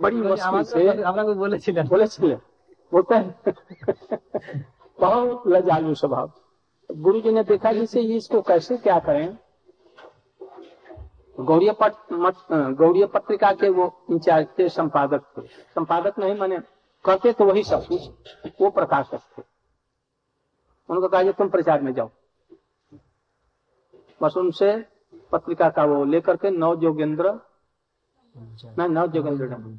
बड़ी मुश्किल से बोले बोले बोलते हैं। बहुत लजालू स्वभाव। गुरु जी ने देखा जिसे इसको कैसे क्या करें? अ, गौड़िया पत्रिका के वो इंचार्ज थे संपादक थे। संपादक नहीं माने करते तो वही सब कुछ वो प्रकाशक थे। उनको कहा तुम प्रचार में जाओ। बस उनसे पत्रिका का वो लेकर के नव जोगेंद्र। नहीं नव जोगेंद्र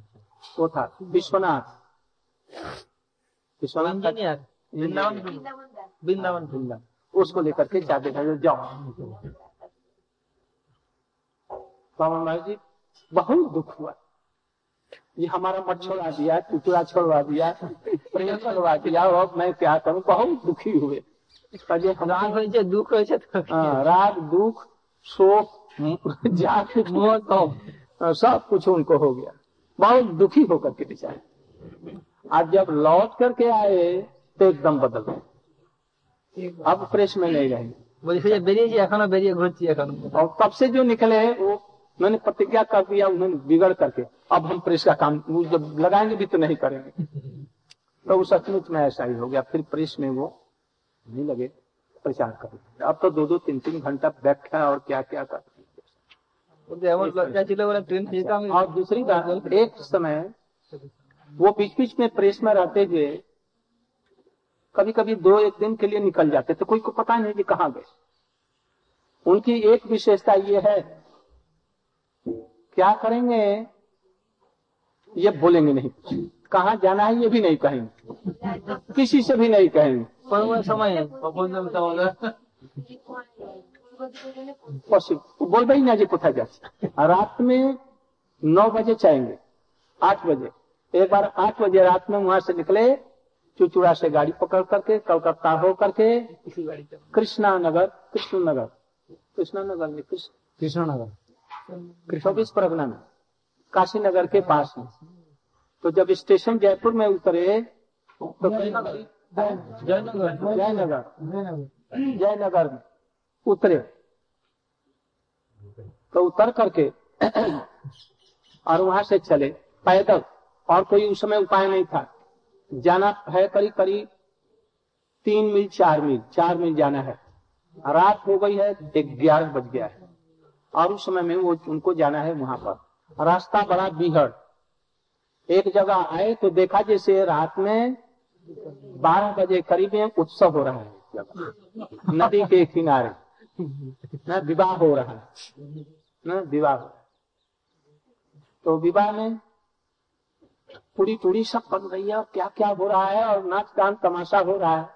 वो था विश्वनाथ। वृंदावन वृंदावन उसको लेकर के जाते थे जाओ। बाबा महाराज जी बहुत दुख हुआ। ये हमारा मत छोड़वा दिया टुकड़ा छोड़वा दिया प्रेम छोड़वा दिया और मैं क्या करूँ? बहुत दुखी हुए। दुख हाँ, राग दुख शोक जाग सब कुछ उनको हो गया। बहुत दुखी होकर के बेचारे। आज जब लौट करके आए तो एकदम बदल गए अब प्रेस में नहीं रहेंगे বলছে যে বেরিয়েছি এখনো বেরিয়ে ঘুরছি এখনো और तब से जो निकले वो मैंने प्रतिज्ञा कर दिया उन्होंने बिगड़ करके अब हम प्रेस का काम वो जब लगाएंगे भी तो नहीं करेंगे तो वो सचमुच में ऐसा ही हो गया फिर प्रेस में वो नहीं लगे प्रचार करेंगे अब तो दो दो तीन तीन घंटा व्याख्या और क्या क्या कर বলতে এমন লজ্জা ছিল বলে ট্রেন থেকে আমি और दूसरी बात एक समय वो बीच बीच में प्रेस में रहते हुए कभी कभी दो एक दिन के लिए निकल जाते तो कोई को पता नहीं कि कहाँ गए। उनकी एक विशेषता ये है क्या करेंगे? ये बोलेंगे नहीं। कहा जाना है ये भी नहीं कहेंगे। किसी से भी नहीं कहेंगे। समय बोलबे ही ना जी कुछ रात में नौ बजे चाहेंगे आठ बजे। एक बार आठ बजे रात में वहाँ से निकले चुचुड़ा से गाड़ी पकड़ करके कलकत्ता हो करके कृष्णा नगर कृष्ण नगर कृष्णा नगर में कृष्ण नगर चौबीस परगना में काशी नगर के पास में। तो जब स्टेशन जयपुर में उतरे तो जयनगर। जयनगर। जयनगर में उतरे। तो उतर करके और वहाँ से चले पैदल। और कोई उस समय उपाय नहीं था। जाना है करीब करीब तीन मील, चार मील चार मील जाना है। रात हो गई है, ग्यारह बज गया है। और उस समय में वो उनको जाना है वहाँ पर। रास्ता बड़ा बिहड़। एक जगह आए तो देखा जैसे रात में बारह बजे करीब में उत्सव हो रहा है नदी के किनारे। विवाह हो रहा है। विवाह। तो विवाह में पूरी टूड़ी सब बन रही है और क्या क्या हो रहा है और नाच गान तमाशा हो रहा है।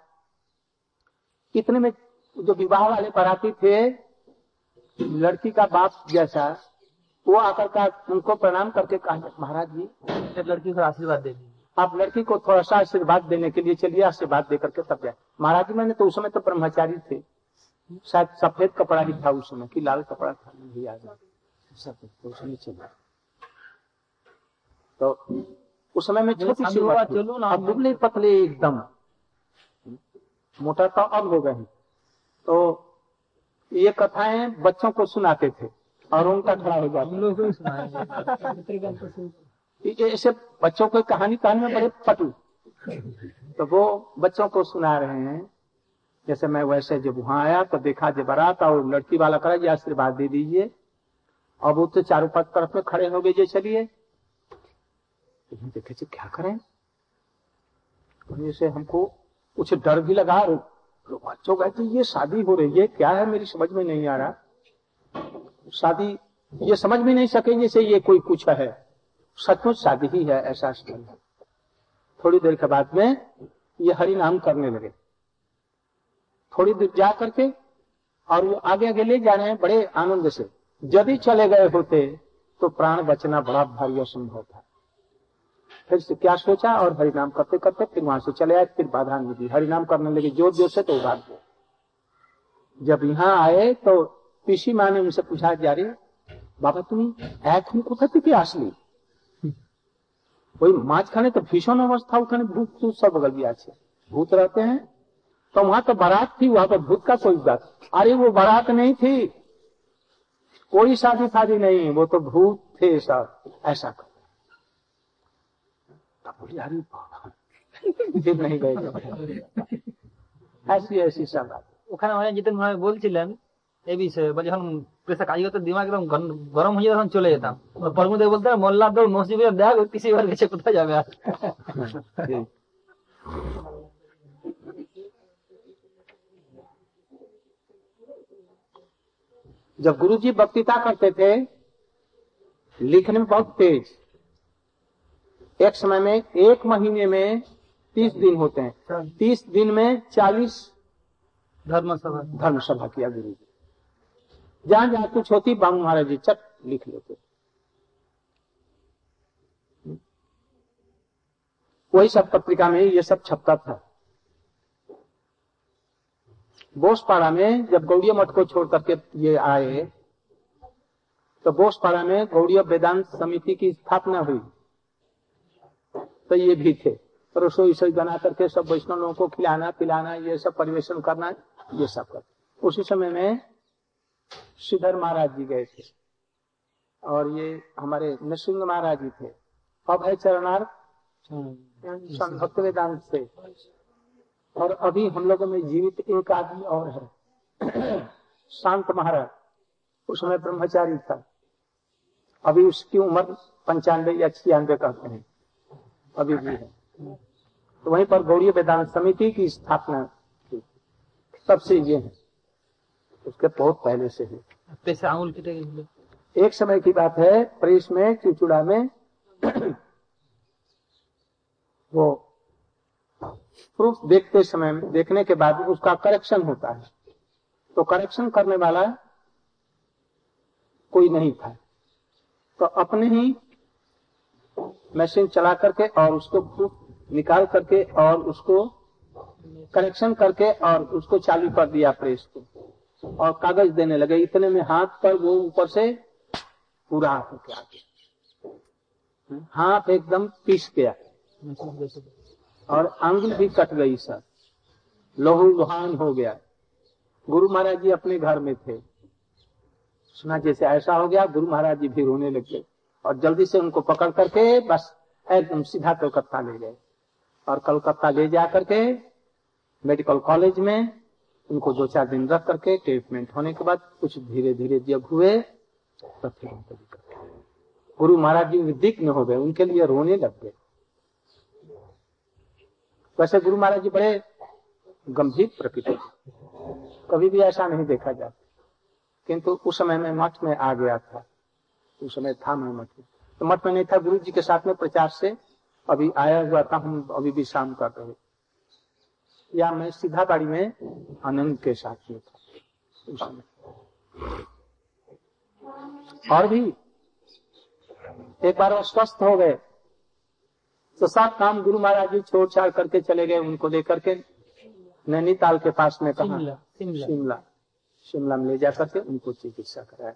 इतने में जो विवाह वाले बराती थे लड़की का बाप जैसा वो आकर का उनको प्रणाम करके कहा महाराज जी लड़की को आशीर्वाद दे दीजिए। आप लड़की को थोड़ा सा आशीर्वाद देने के लिए चलिए आशीर्वाद दे करके तब जाए। महाराज जी मैंने तो उस समय तो ब्रह्मचारी थे। शायद सफ़ेद कपड़ा ही था उस समय की लाल कपड़ा था नहीं याद है। सफ़ेद तो उस समय चलिए। तो उस समय में छोटी सी उम्र चलो ना। अब दुबले पतले एकदम। मोटा तो अब हो गए तो ये कथाएँ बच्चों को सुनाते थे और उनका खड़ा हो जाता ऐसे बच्चों को कहानी कहने में बड़े पटु। तो वो बच्चों को सुना रहे हैं। जैसे मैं वैसे जब वहाँ आया तो देखा जब बारात और लड़की वाला करा जी आशीर्वाद दे दीजिए। अब वो तो चारों पाँच तरफ़ में खड़े हो गए जे चलिए। तो हम देखे जी, क्या करें? तो जैसे हमको कुछ डर भी लगा बच्चों कहते ये शादी हो रही है, क्या है मेरी समझ में नहीं आ रहा। शादी, ये समझ भी नहीं सके जैसे ये कोई कुछ है। सचमुच शादी ही है, ऐसा थोड़ी देर के बाद में ये हरि नाम करने लगे। थोड़ी दूर जा करके और वो आगे आगे ले जा रहे हैं बड़े आनंद से। यदि चले गए होते तो प्राण बचना बड़ा भारी असंभव था। फिर से क्या सोचा और हरिनाम करते करते फिर वहाँ से चले आए, फिर बाधा नहीं दी। हरिनाम करने लगे जो जो से तो उधार दो जब यहाँ आए तो पीसी माँ ने उनसे पूछा जा रही बाबा বাবা তুমি এখন কোথা থেকে আসলে ওই মাঝখানে তো ভীষণ অবস্থা ওখানে ভূত ভূত সব गलती আছে भूत रहते हैं तो वहाँ तो बारात थी, वहाँ पर भूत का कोई बात। अरे वो बारात नहीं थी, कोई शादी शादी नहीं, वो तो भूत थे सब ऐसा कर। अरे बाबा फिर नहीं गए ऐसी ऐसी सब बात ওখানে অনেক যেতেন ভাই বলছিলেন এই বিষয়ে বা যখন প্রেসার কাজ করতে দিমাগ একদম গন- গরম হয়ে যেত তখন চলে যেতাম পরমুদে বলতে মোল্লা দৌড় মসজিদে দেখ কিসি বার গেছে কোথায় যাবে আর जब गुरु जी वक्तृता करते थे लिखने में बहुत तेज एक समय में एक महीने में तीस दिन होते हैं। तीस दिन में चालीस धर्म सभा धर्म सभा किया गुरु जी। जहाँ जहाँ कुछ होती बाबू महाराज जी चट लिख लेते। वही सब पत्रिका में ये सब छपता था। बोसपाड़ा में जब गौड़िया मठ को छोड़ करके ये आए तो बोसपाड़ा में गौड़िया वेदांत समिति की स्थापना हुई। तो ये भी थे। रसोई सोई बना करके सब वैष्णव लोगों को खिलाना पिलाना ये सब परिवेशन करना ये सब कर उसी समय में श्रीधर महाराज जी गए थे। और ये हमारे नृसिंह महाराज जी थे। अब है चरणार। भक्त वेदांत से। और अभी हम लोगों में जीवित एक आदमी और है। शांत महाराज। उस समय ब्रह्मचारी था। अभी उसकी उम्र पंचानवे या छियानवे कहते हैं। अभी भी है। तो वहीं पर गौड़ी वेदांत समिति की स्थापना की। तब से ये है। उसके बहुत पहले से है। एक समय की बात है प्रेस में चुचुड़ा में। वो प्रूफ देखते समय में देखने के बाद उसका करेक्शन होता है। तो करेक्शन करने वाला कोई नहीं था। तो अपने ही मशीन चला करके और उसको निकाल करके और उसको करेक्शन करके और उसको चालू कर दिया प्रेस को। और कागज़ देने लगे। इतने में हाथ पर वो ऊपर से पूरा आ गया। हाथ एकदम पीस गया। और अंगुल भी कट गई, सर। लोहू लुहान हो गया। गुरु महाराज जी अपने घर में थे। सुना जैसे ऐसा हो गया, गुरु महाराज जी भी रोने लग गए। और जल्दी से उनको पकड़ करके बस एकदम सीधा कलकत्ता ले गए। और कलकत्ता ले जा करके मेडिकल कॉलेज में उनको दो चार दिन रख करके ट्रीटमेंट होने के बाद कुछ धीरे धीरे जब हुए तो फिर उनको गुरु महाराज जी विदिग्न हो गए, उनके लिए रोने लग गए। वैसे गुरु महाराज जी बड़े गंभीर प्रकृति कभी भी ऐसा नहीं देखा जाता। किंतु उस समय में मठ में आ गया था। उस समय था मैं मठ में तो मठ में नहीं था गुरु जी के साथ में प्रचार से अभी आया हुआ था हम अभी भी शाम कर। रहे या मैं सीधा बाड़ी में आनंद के साथ में था उस समय। और भी एक बार वो स्वस्थ हो गए। तो सब काम गुरु महाराज जी छोड़ छाड़ करके चले गए उनको लेकर के नैनीताल के पास में कहा। शिमला शिमला। शिमला शिमला में ले जा करके उनको चिकित्सा कराया।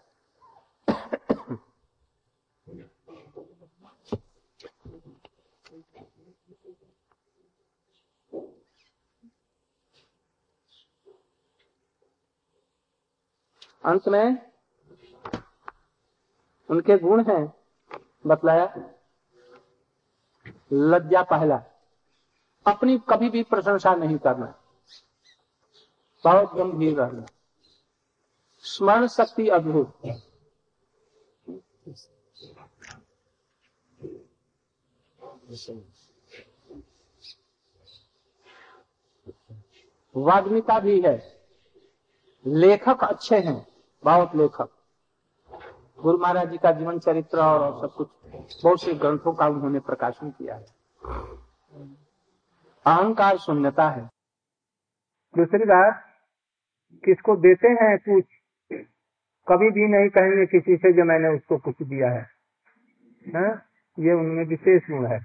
अंत में उनके गुण हैं, बतलाया। लज्जा पहला। अपनी कभी भी प्रशंसा नहीं करना। बहुत गंभीर रहना। स्मरण शक्ति अद्भुत। वाग्मिता भी है। लेखक अच्छे हैं। बहुत लेखक। गुरु महाराज जी का जीवन चरित्र और सब कुछ, बहुत से ग्रंथों का उन्होंने प्रकाशन किया है। अहंकार शून्यता है। दूसरी बात, किसको देते हैं कुछ कभी भी नहीं कहेंगे किसी से जो मैंने उसको कुछ दिया है। हाँ? ये उनमें विशेष गुण है।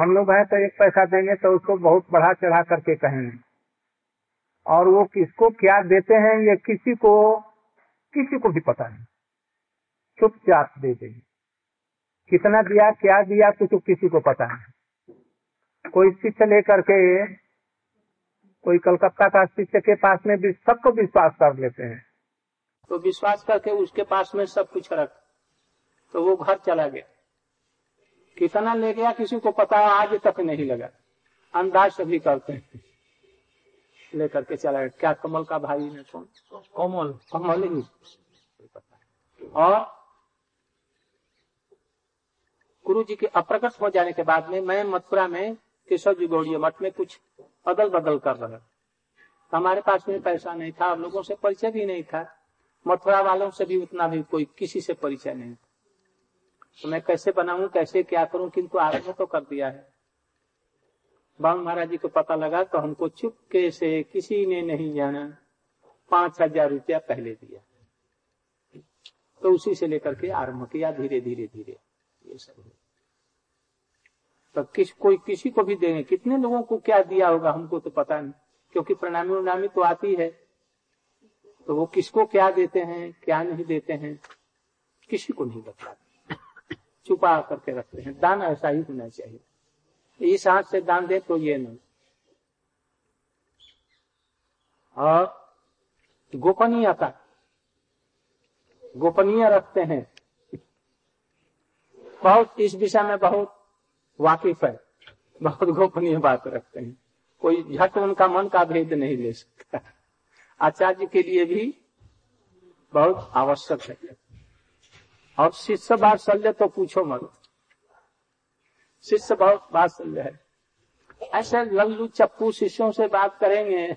हम लोग हैं तो एक पैसा देंगे तो उसको बहुत बढ़ा चढ़ा करके कहेंगे। और वो किसको क्या देते हैं, ये किसी को किसी को भी पता नहीं। चुपचाप दे देंगे। कितना दिया, क्या दिया कुछ किसी को पता नहीं। कोई शिष्य लेकर के, कोई कलकत्ता का शिष्य के पास में भी सबको विश्वास कर लेते हैं। तो विश्वास करके उसके पास में सब कुछ रख। तो वो घर चला गया। कितना ले गया, किसी को पता आज तक नहीं लगा। अंदाज सभी करते हैं। लेकर के चला गया। क्या कमल का भाई ने कौन? कमल। कमल ही। और गुरु जी के अप्रकट हो जाने के बाद में मैं मथुरा में केशव जी गौड़ी मठ में कुछ अदल बदल कर रहा हमारे पास में पैसा नहीं था और लोगों से परिचय भी नहीं था। मथुरा वालों से भी उतना भी कोई किसी से परिचय नहीं था। तो मैं कैसे बनाऊँ कैसे क्या करूँ किंतु आरंभ तो कर दिया है। बाबू महाराज जी को पता लगा तो हमको चुपके से किसी ने नहीं जाना। पाँच हज़ार रुपया पहले दिया। तो उसी से लेकर के आरंभ किया धीरे धीरे धीरे। ये सब तो किस, कोई किसी को भी देंगे कितने लोगों को क्या दिया होगा हमको तो पता नहीं, क्योंकि प्रणामी उनामी तो आती है। तो वो किसको क्या देते हैं, क्या नहीं देते हैं, किसी को नहीं बताते छुपा करके रखते हैं। दान ऐसा ही होना चाहिए। इस हाथ से दान दे तो ये नहीं। और गोपनीयता, गोपनीय रखते हैं। बहुत, इस विषय में बहुत वाकिफ है। बहुत गोपनीय बात रखते हैं। कोई झट उनका मन का भेद नहीं ले सकता। आचार्य के लिए भी बहुत आवश्यक है। और शिष्य वात्सल्य तो पूछो मत। शिष्य बहुत वात्सल्य है। ऐसे लल्लू चप्पू शिष्यों से बात करेंगे।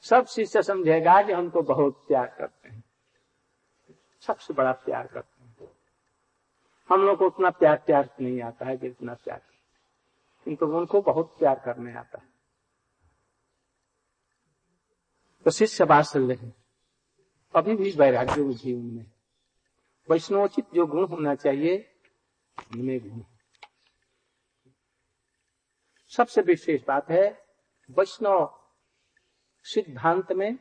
सब शिष्य समझेगा कि हमको बहुत प्यार करते हैं। सबसे बड़ा प्यार करते हैं। हम लोग को उतना प्यार प्यार नहीं आता है कि इतना प्यार। किंतु उनको बहुत प्यार करने आता है। तो शिष्य वात्सल्य है। अभी भी वैराग्य जीवन में वैष्णवोचित जो गुण होना चाहिए उनमें गुण सबसे विशेष बात है वैष्णव सिद्धांत में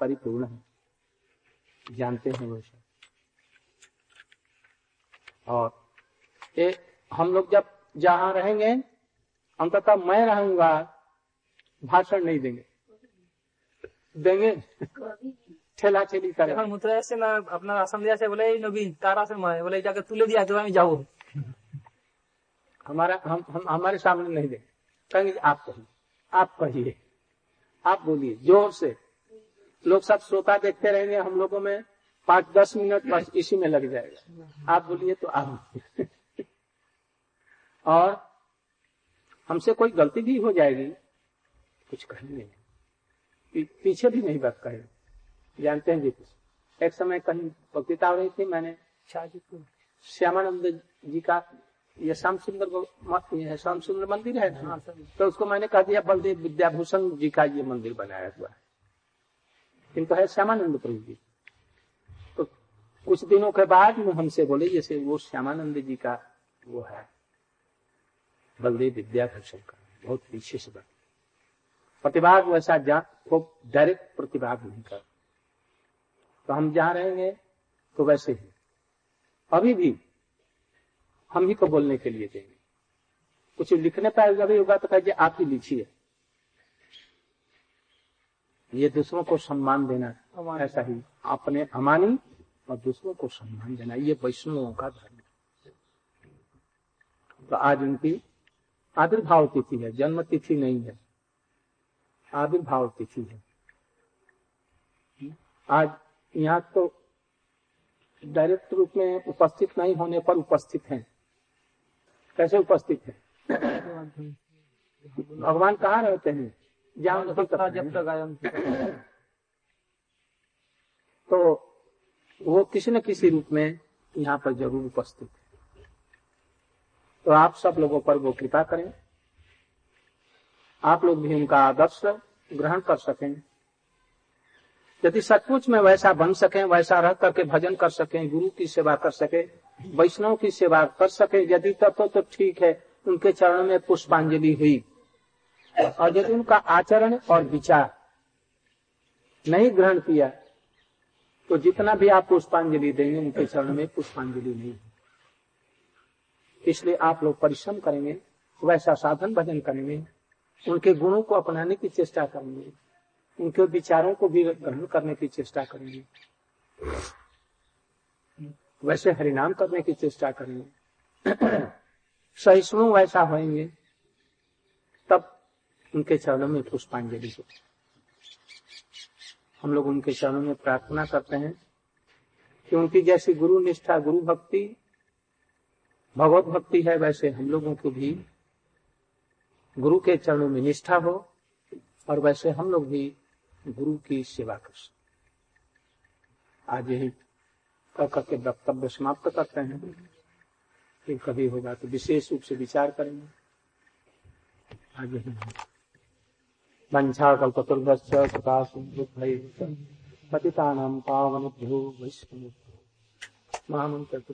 परिपूर्ण है जानते हैं वो सब और ये हम लोग जब जहां रहेंगे अंततः मैं रहूंगा भाषण नहीं देंगे देंगे ठेला ठेली करें এখন মুদ্রা এসছে না আপনার আসাম দিয়ে আছে বলে এই নবীন তার আসে ময় বলে এই জায়গায় তুলে দিয়ে তো আমি যাবো हमारा हम, हम हमारे सामने नहीं देंगे कहेंगे आप कहिए। आप कहिए। आप बोलिए ज़ोर से। लोग सब श्रोता देखते रहेंगे हम लोगों में पाँच दस मिनट बस इसी में लग जाएगा। आप बोलिए तो आप और हमसे कोई गलती भी हो जाएगी कुछ कहेंगे नहीं। पीछे भी नहीं बात कहे जानते हैं जी कुछ। एक समय कहीं वक्तृता हो रही थी मैंने श्यामानंद जी का ये श्याम सुंदर ये श्याम सुंदर मंदिर है ना? तो उसको मैंने कह दिया बलदेव विद्याभूषण जी का ये मंदिर बनाया हुआ है। किंतु है श्यामानंद प्रभु जी। तो कुछ दिनों के बाद में हमसे बोले जैसे वो श्यामानंद जी का वो है बलदेव विद्याभूषण का बहुत पीछे से बात। प्रतिभाग वैसा जा वो डायरेक्ट प्रतिभाग नहीं कर तो हम जहाँ रहेंगे तो वैसे ही। अभी भी हम ही को बोलने के लिए देंगे। कुछ लिखने पाएगा भी होगा तो कहिए आप ही लिखिए। ये दूसरों को सम्मान देना ऐसा ही। अपने अमानी और दूसरों को सम्मान देना ये वैष्णवों का धर्म। तो आज उनकी आविर्भाव तिथि है जन्म तिथि नहीं है। आविर्भाव तिथि है। आज यहाँ तो डायरेक्ट रूप में उपस्थित नहीं होने पर उपस्थित हैं। कैसे उपस्थित है? भगवान कहाँ रहते हैं? जहाँ जब तक तो वो किसी न किसी रूप में यहाँ पर ज़रूर उपस्थित है। तो आप सब लोगों पर वो कृपा करें। आप लोग भी उनका आदर्श ग्रहण कर सकें। यदि सचमुच में वैसा बन सके वैसा रह करके भजन कर सके गुरु की सेवा कर सके वैष्णव की सेवा कर सके यदि तब तो, तो ठीक है उनके चरणों में पुष्पांजलि हुई। और यदि उनका आचरण और विचार नहीं ग्रहण किया तो जितना भी आप पुष्पांजलि देंगे उनके चरण में पुष्पांजलि नहीं इसलिए आप लोग परिश्रम करेंगे वैसा साधन भजन करेंगे उनके गुणों को अपनाने की चेष्टा करेंगे। उनके विचारों को भी ग्रहण करने की चेष्टा करेंगे। वैसे हरिनाम करने की चेष्टा करेंगे। सहिष्णु वैसा होएँगे, तब उनके चरणों में पुष्पांजलि हो हम लोग उनके चरणों में प्रार्थना करते हैं कि उनकी जैसी गुरु निष्ठा, गुरु भक्ति, भगवत भक्ति है, वैसे हम लोगों को भी गुरु के चरणों में निष्ठा हो और वैसे हम लोग भी गुरु की सेवा कर सकें। आज यही कह करके वक्तव्य समाप्त करते हैं। फिर कभी होगा तो विशेष रूप से विचार करेंगे। आज यही वंशा कल्पतुर्भश्च प्रकाश पतितानां पावनभ्यो वैष्णव महामंत्र तो